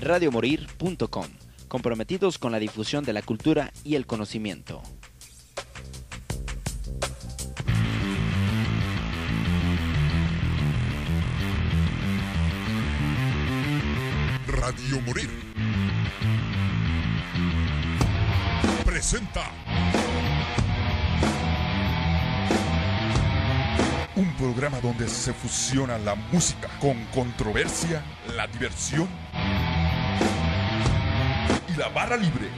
radiomorir.com, comprometidos con la difusión de la cultura y el conocimiento. Radio Morir presenta un programa donde se fusiona la música con controversia, la diversión la barra libre.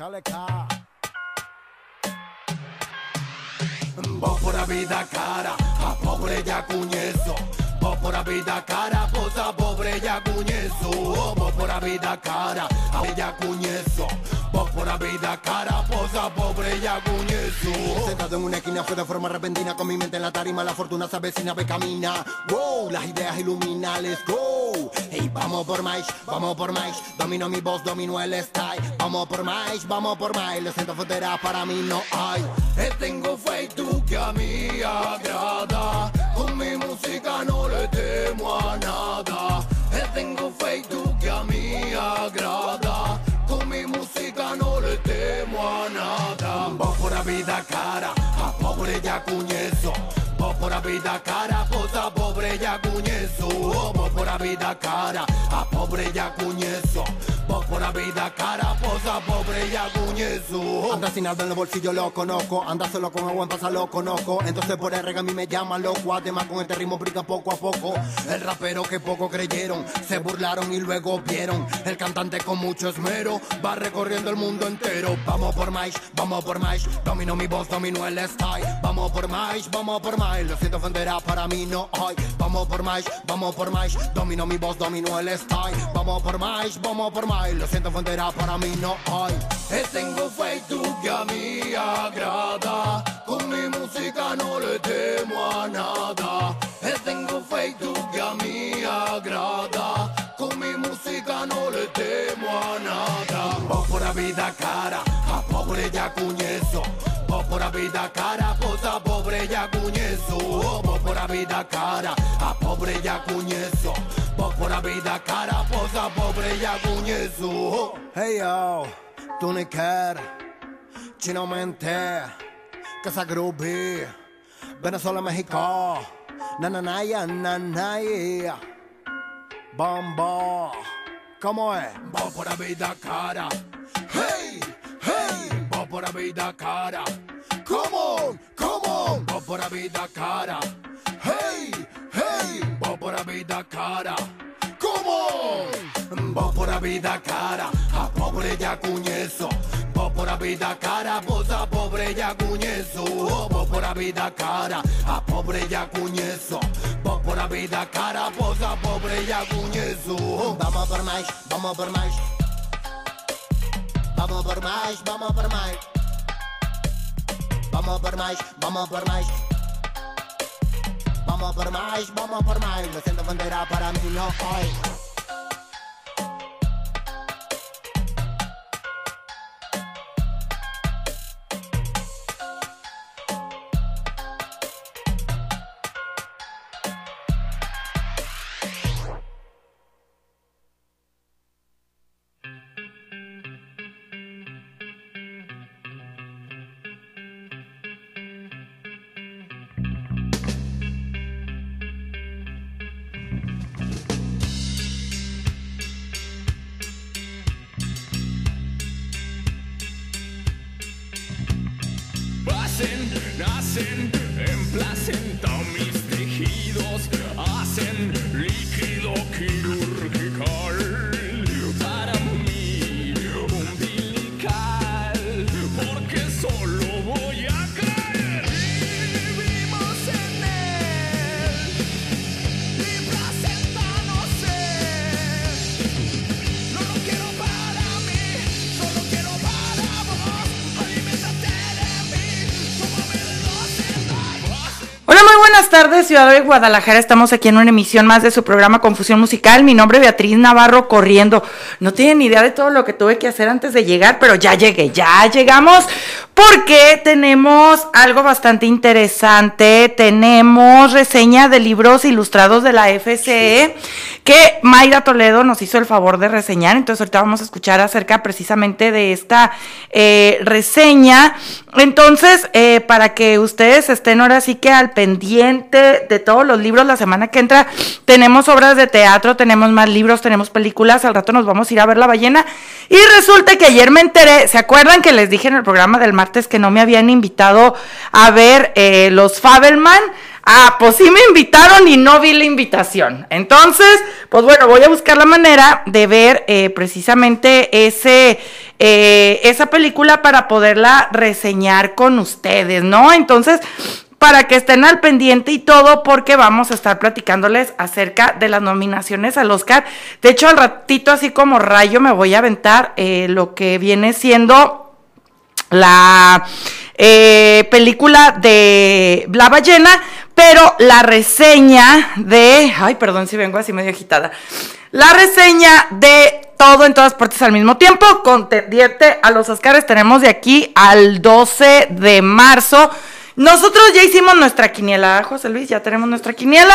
Vos por la vida cara, a pobre ya cuñezo. Vos por la vida cara, posa pobre ya cuñezo. Vos por la vida cara, a ella cuñezo. Vos por la vida cara, posa pobre ya cuñezo. Sentado en una esquina fue de forma repentina con mi mente en la tarima, la fortuna se avecina, ve camina. Wow, las ideas iluminan, let's go. Vamos por más, vamos por más. Domino mi voz, domino el style. Vamos por más, vamos por más. Lo siento, fronteras para mí no hay. Eh, tengo fe y tú que a mí agrada. Con mi música no le temo a nada. Eh, tengo fe y tú que a mí agrada. Con mi música no le temo a nada. Vos por la vida cara, a pobre ya cuñezo. Vos por la vida cara, posa pobre ya cuñezo. Por la vida cara, a pobre ya cuñezo. Vos por la vida cara, pobre ya cuñezo. Anda sin nada en el bolsillo, lo conozco. Anda solo con agua en pasa, lo conozco. Entonces por el reggae a mí me llaman loco. Además con este ritmo brinca poco a poco. El rapero que poco creyeron, se burlaron y luego vieron. El cantante con mucho esmero va recorriendo el mundo entero. Vamos por más, vamos por más. Domino mi voz, domino el style. Vamos por más, vamos por más. Lo siento, ofenderá para mí no hay. Vamos por más, vamos por más. Domino mi voz, domino el style. Vamos por más, vamos por más. Lo siento, ofenderá para mí no hay. Eh, tengo fe y tú que a mí agrada. Con mi música no le temo a nada. Eh, tengo tú que a mí agrada. Con mi música no le temo a nada. Vos por la vida cara, a pobre ya cuñezo. Vos por la vida cara, posa pobre ya cuñezo. Vos por la vida cara, a pobre ya cuñezo. Vos por la vida cara, posa pobre ya cuñezo. Hey yo, tú ni quieres, chino mente, casa groovy, Venezuela, México, na na na ya, na na ya. Bombo, ¿cómo es? Vos por la vida cara. Hey, hey, vos por la vida cara. Come on, come on, vos por la vida cara. Vos por la vida cara. On, vos por la vida cara. A pobre ya cuñezo. Vos por la vida cara, vos a pobre ya cuñezo. Vos por la vida cara, a pobre ya cuñezo. Vos por la vida cara, vos a pobre ya cuñezo. Vamos por más, vamos por más. Vamos por más, vamos por más. Vamos por más, vamos por más. Vamos por más, vamos por más. Lo siento, bandera para mí no hay. Tardes, Ciudad de Guadalajara. Estamos aquí en una emisión más de su programa Confusión Musical. Mi nombre es Beatriz Navarro Corriendo. No tienen idea de todo lo que tuve que hacer antes de llegar, pero ya llegué, ya llegamos porque tenemos algo bastante interesante. Tenemos reseña de libros ilustrados de la FCE que Mayra Toledo nos hizo el favor de reseñar. Entonces ahorita vamos a escuchar acerca precisamente de esta eh, reseña. Entonces, eh, para que ustedes estén ahora sí que al pendiente de todos los libros, la semana que entra tenemos obras de teatro, tenemos más libros, tenemos películas, al rato nos vamos a ir a ver la ballena Y resulta que ayer me enteré, ¿se acuerdan que les dije en el programa del martes que no me habían invitado a ver eh, los Fabelman? Ah, pues sí me invitaron y no vi la invitación. Entonces, pues bueno, voy a buscar la manera de ver eh, precisamente ese, eh, esa película para poderla reseñar con ustedes, ¿no? Entonces, para que estén al pendiente y todo, porque vamos a estar platicándoles acerca de las nominaciones al Oscar. De hecho, al ratito, así como rayo, me voy a aventar lo que viene siendo la eh, película de La ballena, pero la reseña de, ay, perdón si vengo así medio agitada, la reseña de todo en todas partes al mismo tiempo, contendiente a los Oscars, tenemos de aquí al 12 de marzo. Nosotros ya hicimos nuestra quiniela, José Luis, ya tenemos nuestra quiniela.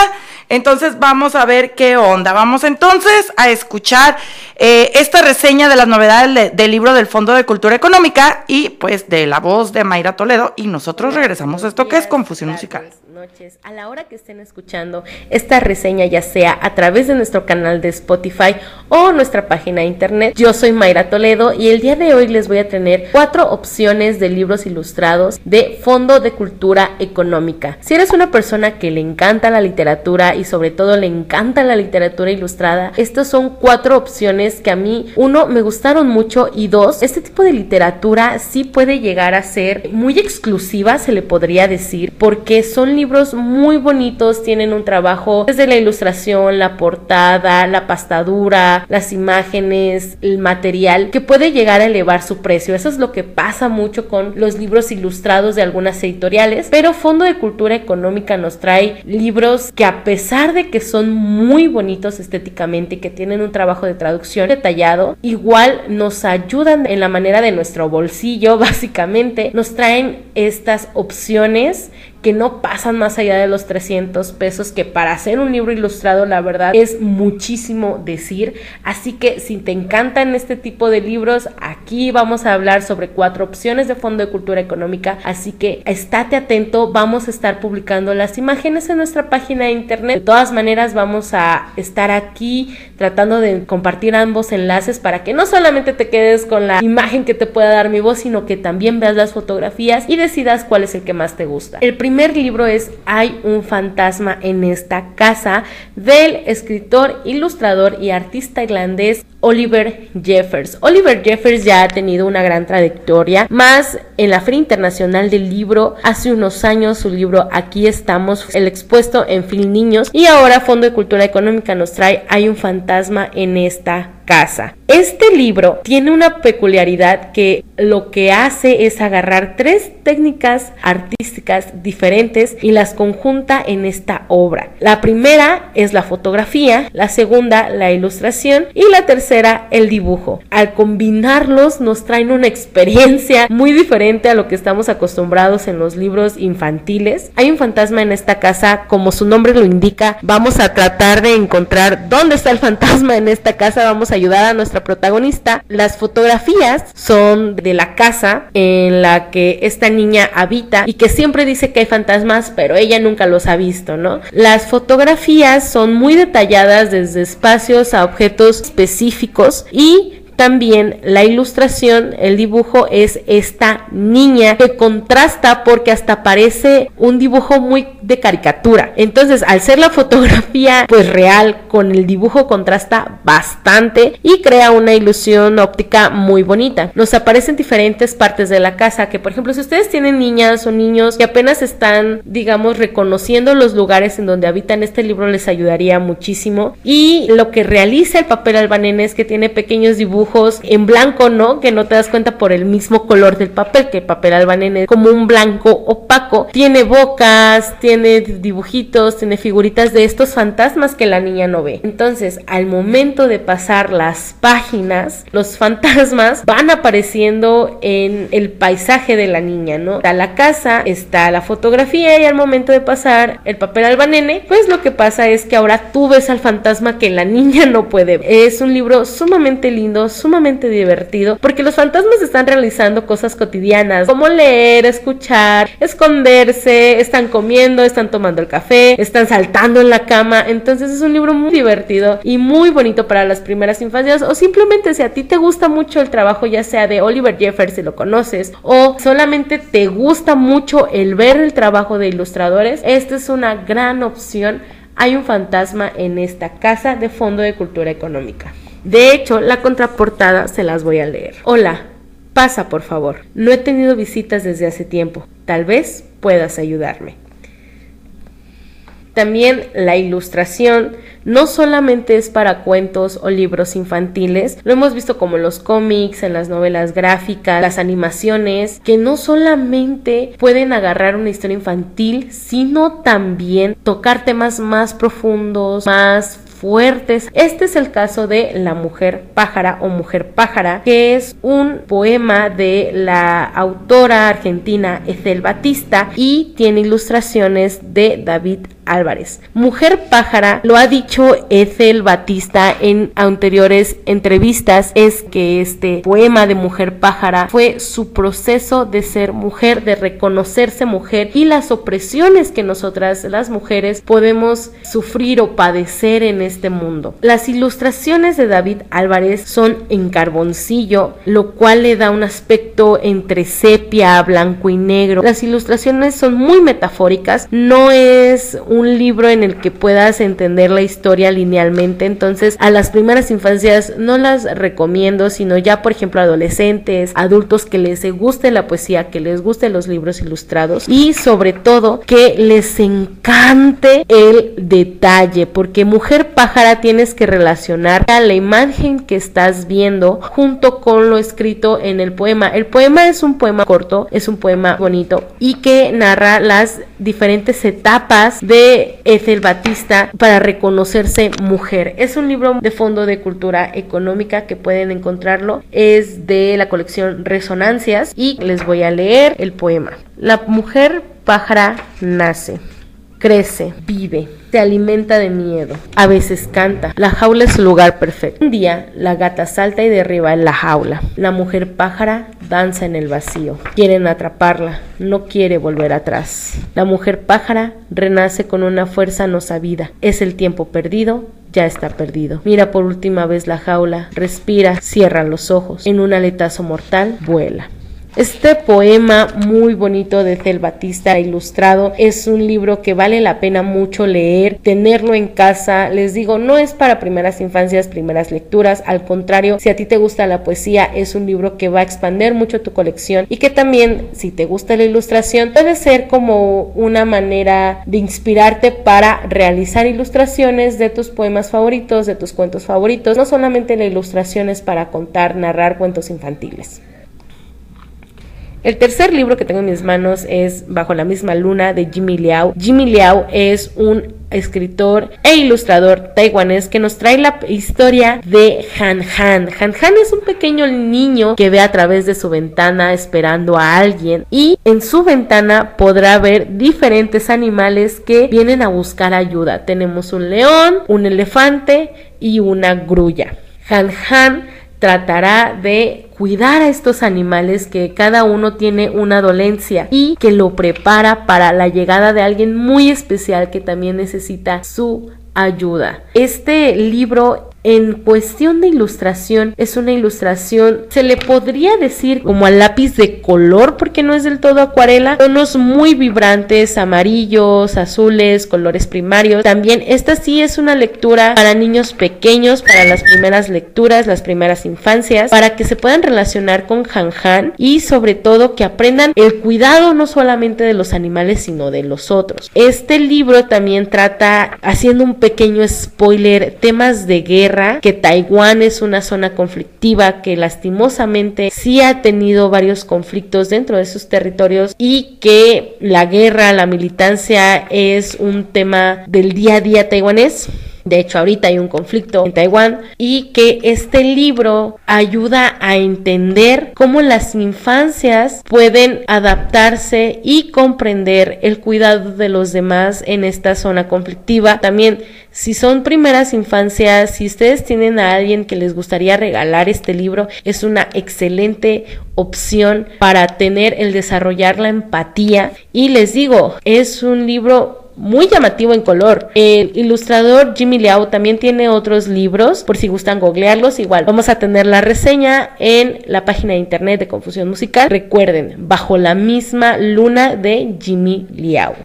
Entonces vamos a ver qué onda. Vamos entonces a escuchar eh, esta reseña de las novedades de- del libro del Fondo de Cultura Económica y pues de la voz de Mayra Toledo. Y nosotros regresamos a esto que es Confusión Musical. Noches, a la hora que estén escuchando esta reseña, ya sea a través de nuestro canal de Spotify o nuestra página de internet. Yo soy Mayra Toledo y el día de hoy les voy a tener cuatro opciones de libros ilustrados de Fondo de Cultura Económica. Si eres una persona que le encanta la literatura y sobre todo le encanta la literatura ilustrada, estas son cuatro opciones que a mí, uno, me gustaron mucho y dos, este tipo de literatura sí puede llegar a ser muy exclusiva, se le podría decir, porque son libros muy bonitos, tienen un trabajo desde la ilustración, la portada, la pastadura, las imágenes, el material, que puede llegar a elevar su precio. Eso es lo que pasa mucho con los libros ilustrados de algunas editoriales, pero Fondo de Cultura Económica nos trae libros que a pesar de que son muy bonitos estéticamente y que tienen un trabajo de traducción detallado, igual nos ayudan en la manera de nuestro bolsillo, básicamente, nos traen estas opciones que no pasan más allá de los 300 pesos, que para hacer un libro ilustrado la verdad es muchísimo decir. Así que si te encantan este tipo de libros, aquí vamos a hablar sobre cuatro opciones de Fondo de Cultura Económica. Así que estate atento, vamos a estar publicando las imágenes en nuestra página de internet. De todas maneras vamos a estar aquí tratando de compartir ambos enlaces para que no solamente te quedes con la imagen que te pueda dar mi voz, sino que también veas las fotografías y decidas cuál es el que más te gusta. El libro es Hay un fantasma en esta casa del escritor, ilustrador y artista irlandés Oliver Jeffers. Oliver Jeffers ya ha tenido una gran trayectoria, más en la Feria Internacional del Libro, hace unos años su libro Aquí estamos, el expuesto en Film Niños, y ahora Fondo de Cultura Económica nos trae Hay un fantasma en esta casa. Este libro tiene una peculiaridad que lo que hace es agarrar tres técnicas artísticas diferentes y las conjunta en esta obra. La primera es la fotografía, la segunda la ilustración y la tercera el dibujo. Al combinarlos nos traen una experiencia muy diferente a lo que estamos acostumbrados en los libros infantiles. Hay un fantasma en esta casa, como su nombre lo indica, vamos a tratar de encontrar dónde está el fantasma en esta casa, vamos a ayudar a nuestra protagonista. Las fotografías son de la casa en la que esta niña habita y que siempre dice que hay fantasmas, pero ella nunca los ha visto, ¿no? Las fotografías son muy detalladas desde espacios a objetos específicos y también la ilustración, el dibujo es esta niña que contrasta porque hasta parece un dibujo muy de caricatura. Entonces, al ser la fotografía pues real con el dibujo contrasta bastante y crea una ilusión óptica muy bonita. Nos aparecen diferentes partes de la casa que por ejemplo, si ustedes tienen niñas o niños que apenas están, digamos, reconociendo los lugares en donde habitan, este libro les ayudaría muchísimo. Y lo que realiza el papel albanene es que tiene pequeños dibujos en blanco, ¿no? Que no te das cuenta por el mismo color del papel, que el papel albanene es como un blanco opaco. Tiene bocas, tiene dibujitos, tiene figuritas de estos fantasmas que la niña no ve. Entonces, al momento de pasar las páginas, los fantasmas van apareciendo en el paisaje de la niña, ¿no? Está la casa, está la fotografía y al momento de pasar el papel albanene, pues lo que pasa es que ahora tú ves al fantasma que la niña no puede ver. Es un libro sumamente lindo, sumamente divertido porque los fantasmas están realizando cosas cotidianas como leer, escuchar, esconderse, están comiendo, están tomando el café, están saltando en la cama. Entonces es un libro muy divertido y muy bonito para las primeras infancias o simplemente si a ti te gusta mucho el trabajo ya sea de Oliver Jeffers si lo conoces o solamente te gusta mucho el ver el trabajo de ilustradores, esta es una gran opción. Hay un fantasma en esta casa de Fondo de Cultura Económica. De hecho, la contraportada se las voy a leer. Hola, pasa por favor. No he tenido visitas desde hace tiempo. Tal vez puedas ayudarme. También la ilustración no solamente es para cuentos o libros infantiles, lo hemos visto como en los cómics, en las novelas gráficas, las animaciones, que no solamente pueden agarrar una historia infantil, sino también tocar temas más profundos, más fuertes. Este es el caso de La mujer pájara o Mujer pájara, que es un poema de la autora argentina Ethel Batista y tiene ilustraciones de David Álvarez. Mujer pájara, lo ha dicho Ethel Batista en anteriores entrevistas, es que este poema de Mujer pájara fue su proceso de ser mujer, de reconocerse mujer y las opresiones que nosotras las mujeres podemos sufrir o padecer en este mundo. Las ilustraciones de David Álvarez son en carboncillo, lo cual le da un aspecto entre sepia, blanco y negro. Las ilustraciones son muy metafóricas, no es un libro en el que puedas entender la historia linealmente, entonces a las primeras infancias no las recomiendo, sino ya por ejemplo adolescentes, adultos que les guste la poesía, que les guste los libros ilustrados y sobre todo que les encante el detalle, porque Mujer Pájara tienes que relacionar a la imagen que estás viendo junto con lo escrito en el poema. El poema es un poema corto, es un poema bonito y que narra las diferentes etapas de Ethel Batista para reconocerse mujer. Es un libro de fondo de cultura económica que pueden encontrarlo. Es de la colección Resonancias y les voy a leer el poema. La mujer pájara nace crece, vive, se alimenta de miedo, a veces canta. La jaula es su lugar perfecto. Un día, la gata salta y derriba la jaula. La mujer pájara danza en el vacío. Quieren atraparla, no quiere volver atrás. La mujer pájara renace con una fuerza no sabida. Es el tiempo perdido, ya está perdido. Mira por última vez la jaula, respira, cierra los ojos. En un aletazo mortal, vuela. Este poema muy bonito de Ethel Batista ilustrado es un libro que vale la pena mucho leer, tenerlo en casa. Les digo, no es para primeras infancias, primeras lecturas. Al contrario, si a ti te gusta la poesía, es un libro que va a expandir mucho tu colección y que también, si te gusta la ilustración, puede ser como una manera de inspirarte para realizar ilustraciones de tus poemas favoritos, de tus cuentos favoritos. No solamente la ilustración es para contar, narrar cuentos infantiles. El tercer libro que tengo en mis manos es Bajo la misma luna de Jimmy Liao. Jimmy Liao es un escritor e ilustrador taiwanés que nos trae la historia de Han Han. Han Han es un pequeño niño que ve a través de su ventana esperando a alguien y en su ventana podrá ver diferentes animales que vienen a buscar ayuda. Tenemos un león, un elefante y una grulla. Han Han tratará de cuidar a estos animales que cada uno tiene una dolencia y que lo prepara para la llegada de alguien muy especial que también necesita su ayuda. Este libro en cuestión de ilustración, es una ilustración, se le podría decir como a lápiz de color, porque no es del todo acuarela, tonos muy vibrantes, amarillos, azules, colores primarios. También esta sí es una lectura para niños pequeños, para las primeras lecturas, las primeras infancias, para que se puedan relacionar con Han Han y sobre todo que aprendan el cuidado no solamente de los animales, sino de los otros. Este libro también trata, haciendo un pequeño spoiler, temas de guerra que Taiwán es una zona conflictiva, que lastimosamente sí ha tenido varios conflictos dentro de sus territorios y que la guerra, la militancia es un tema del día a día taiwanés. De hecho, ahorita hay un conflicto en Taiwán y que este libro ayuda a entender cómo las infancias pueden adaptarse y comprender el cuidado de los demás en esta zona conflictiva. También Si son primeras infancias, si ustedes tienen a alguien que les gustaría regalar este libro, es una excelente opción para tener el desarrollar la empatía. Y les digo, es un libro muy llamativo en color. El ilustrador Jimmy Liao también tiene otros libros, por si gustan googlearlos, igual vamos a tener la reseña en la página de internet de Confusión Musical. Recuerden, bajo la misma luna de Jimmy Liao.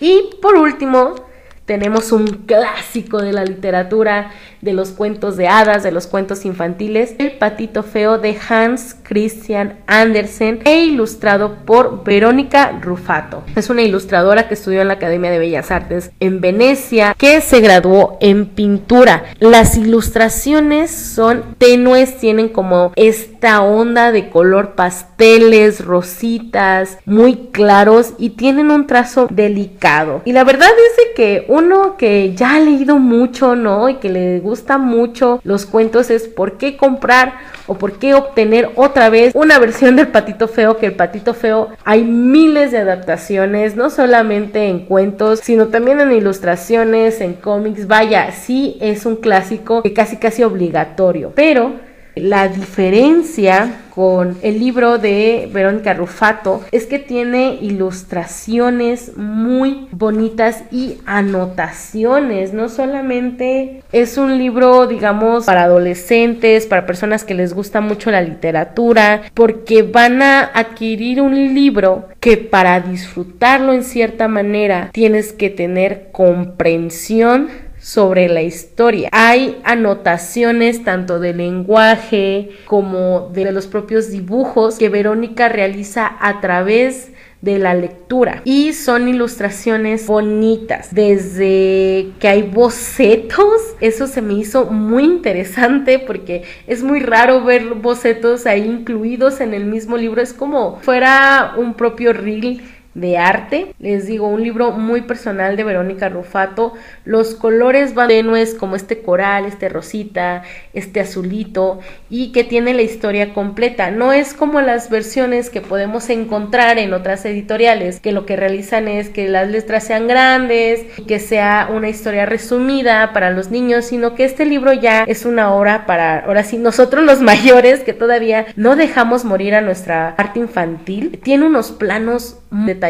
Y por último, tenemos un clásico de la literatura, de los cuentos de hadas, de los cuentos infantiles, El patito feo de Hans Christian Andersen e ilustrado por Verónica Rufato. Es una ilustradora que estudió en la Academia de Bellas Artes en Venecia, que se graduó en pintura. Las ilustraciones son tenues, tienen como esta onda de color pasteles, rositas, muy claros y tienen un trazo delicado. Y la verdad es de que uno que ya ha leído mucho, ¿no? Y que le gusta mucho los cuentos es por qué comprar o por qué obtener otra vez una versión del patito feo, que el patito feo hay miles de adaptaciones, no solamente en cuentos, sino también en ilustraciones, en cómics. Vaya, sí es un clásico que casi casi obligatorio, pero la diferencia con el libro de Verónica Rufato es que tiene ilustraciones muy bonitas y anotaciones. No solamente es un libro, digamos, para adolescentes, para personas que les gusta mucho la literatura, porque van a adquirir un libro que para disfrutarlo en cierta manera tienes que tener comprensión sobre la historia. Hay anotaciones tanto de lenguaje como de los propios dibujos que Verónica realiza a través de la lectura. Y son ilustraciones bonitas. Desde que hay bocetos eso se me hizo muy interesante porque es muy raro ver bocetos ahí incluidos en el mismo libro. Es como fuera un propio reel de arte. Les digo, un libro muy personal de Verónica Rufato. Los colores van tenues como este coral, este rosita, este azulito y que tiene la historia completa. No es como las versiones que podemos encontrar en otras editoriales, que lo que realizan es que las letras sean grandes que sea una historia resumida para los niños, sino que este libro ya es una obra para, ahora sí, nosotros los mayores que todavía no dejamos morir a nuestra arte infantil. Tiene unos planos detallados,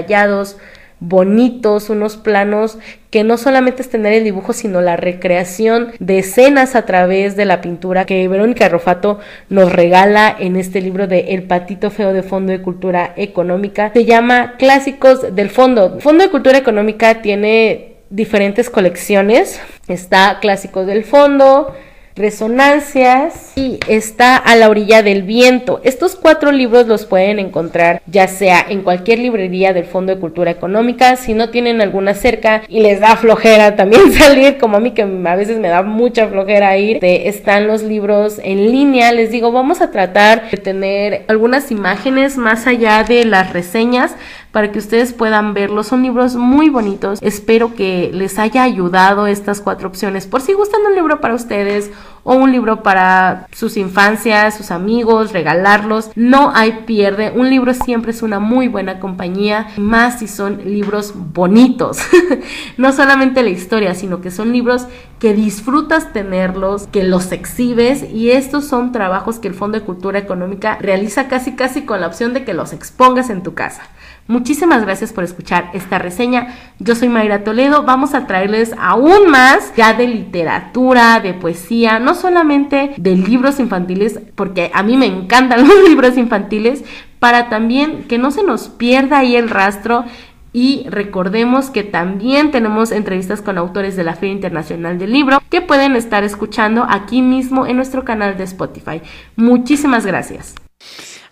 bonitos, unos planos que no solamente es tener el dibujo, sino la recreación de escenas a través de la pintura que Verónica Rofato nos regala en este libro de El patito feo de Fondo de Cultura Económica. Se llama Clásicos del Fondo. Fondo de Cultura Económica tiene diferentes colecciones. Está Clásicos del Fondo, resonancias y está a la orilla del viento. Estos cuatro libros los pueden encontrar ya sea en cualquier librería del Fondo de Cultura Económica, si no tienen alguna cerca y les da flojera también salir, como a mí que a veces me da mucha flojera ir, están los libros en línea. Les digo, vamos a tratar de tener algunas imágenes más allá de las reseñas para que ustedes puedan verlos. Son libros muy bonitos. Espero que les haya ayudado estas cuatro opciones. Por si gustan un libro para ustedes o un libro para sus infancias, sus amigos, regalarlos. No hay pierde. Un libro siempre es una muy buena compañía, más si son libros bonitos. no solamente la historia, sino que son libros que disfrutas tenerlos, que los exhibes y estos son trabajos que el Fondo de Cultura Económica realiza casi casi con la opción de que los expongas en tu casa. Muchísimas gracias por escuchar esta reseña. Yo soy Mayra Toledo. Vamos a traerles aún más ya de literatura, de poesía, no solamente de libros infantiles, porque a mí me encantan los libros infantiles, para también que no se nos pierda ahí el rastro y recordemos que también tenemos entrevistas con autores de la Feria Internacional del Libro que pueden estar escuchando aquí mismo en nuestro canal de Spotify. Muchísimas gracias.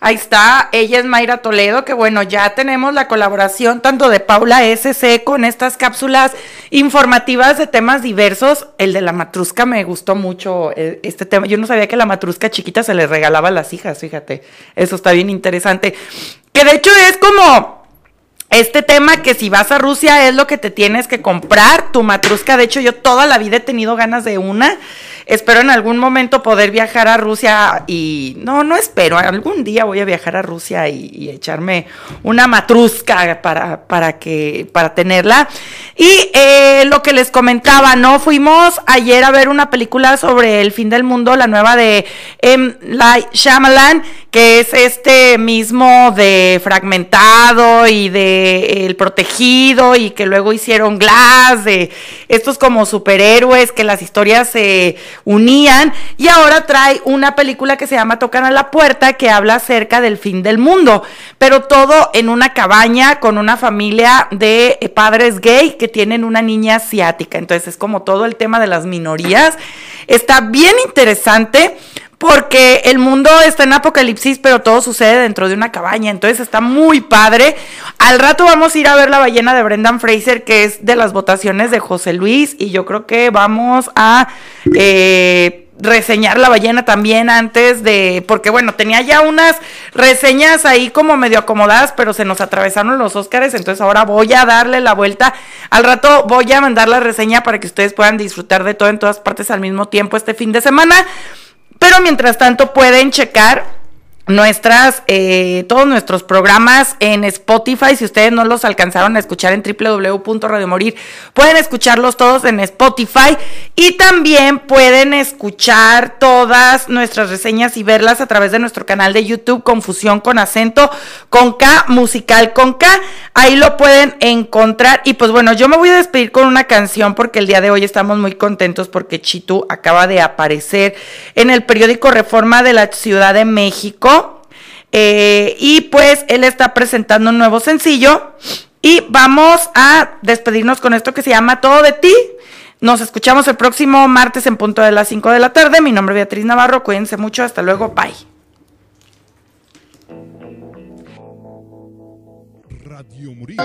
Ahí está, ella es Mayra Toledo, que bueno, ya tenemos la colaboración tanto de Paula SC con estas cápsulas informativas de temas diversos. El de la matrusca me gustó mucho eh, este tema. Yo no sabía que la matrusca chiquita se le regalaba a las hijas, fíjate. Eso está bien interesante. Que de hecho es como este tema que si vas a Rusia es lo que te tienes que comprar, tu matrusca. De hecho, yo toda la vida he tenido ganas de una. Espero en algún momento poder viajar a Rusia y no, no espero, algún día voy a viajar a Rusia y, echarme una matrusca para, para que, para tenerla. Y eh, lo que les comentaba, ¿no? Fuimos ayer a ver una película sobre el fin del mundo, la nueva de M. Light Shyamalan, que es este mismo de Fragmentado y de El Protegido y que luego hicieron Glass, de estos como superhéroes que las historias se unían. Y ahora trae una película que se llama Tocan a la Puerta que habla acerca del fin del mundo, pero todo en una cabaña con una familia de eh, padres gay que tienen una niña asiática, entonces es como todo el tema de las minorías, está bien interesante porque el mundo está en apocalipsis, pero todo sucede dentro de una cabaña, entonces está muy padre. Al rato vamos a ir a ver la ballena de Brendan Fraser, que es de las votaciones de José Luis, y yo creo que vamos a eh, reseñar la ballena también antes de, porque bueno, tenía ya unas reseñas ahí como medio acomodadas, pero se nos atravesaron los Óscares, entonces ahora voy a darle la vuelta. Al rato voy a mandar la reseña para que ustedes puedan disfrutar de todo en todas partes al mismo tiempo este fin de semana. Pero mientras tanto pueden checar nuestras, eh, todos nuestros programas en Spotify. Si ustedes no los alcanzaron a escuchar en www.radiomorir, pueden escucharlos todos en Spotify. Y también pueden escuchar todas nuestras reseñas y verlas a través de nuestro canal de YouTube, Confusión con acento, con K, musical con K. Ahí lo pueden encontrar. Y pues bueno, yo me voy a despedir con una canción porque el día de hoy estamos muy contentos porque Chitu acaba de aparecer en el periódico Reforma de la Ciudad de México. Eh, y pues él está presentando un nuevo sencillo. Y vamos a despedirnos con esto que se llama Todo de ti. Nos escuchamos el próximo martes en punto de las 5 de la tarde. Mi nombre es Beatriz Navarro. Cuídense mucho. Hasta luego. Bye. Radio Morir.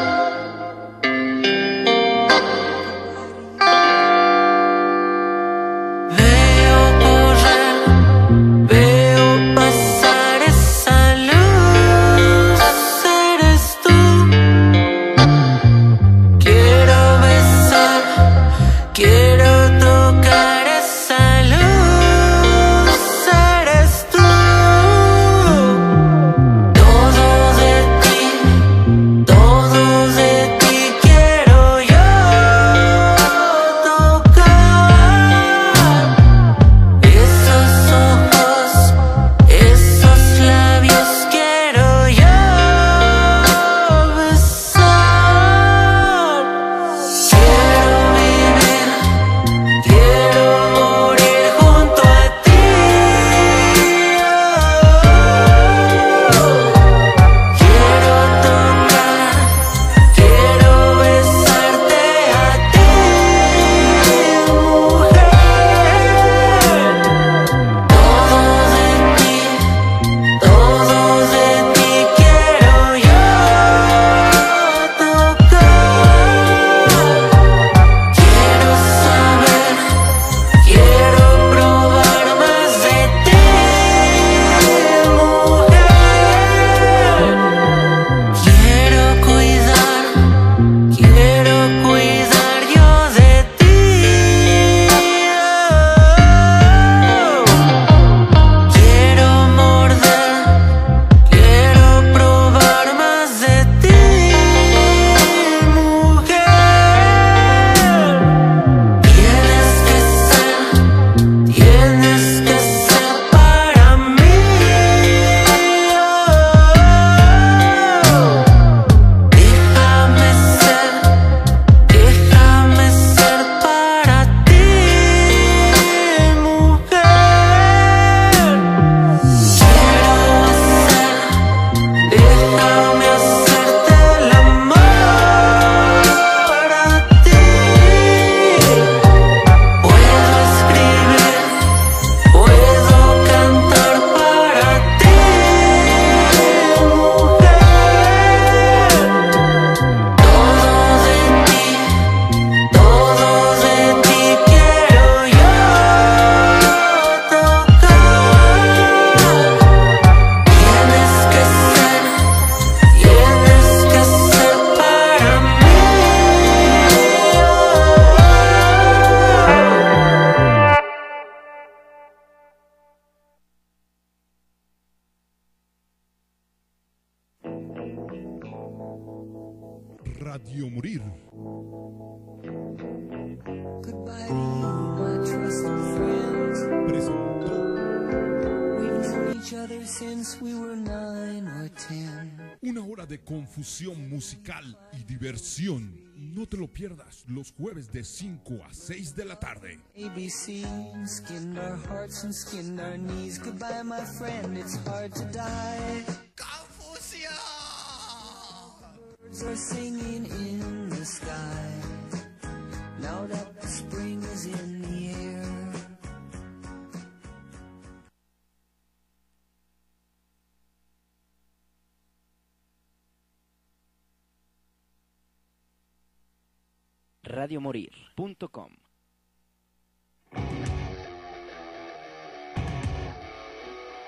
Veo correr, veo nine or ten. una hora de confusión musical y diversión. No te lo pierdas los jueves de 5 a 6 de la tarde. ABC skinned our hearts and skinned our knees. Goodbye, my friend, it's hard to die. Are singing in the sky. Now that the spring is in the air. radiomorir.com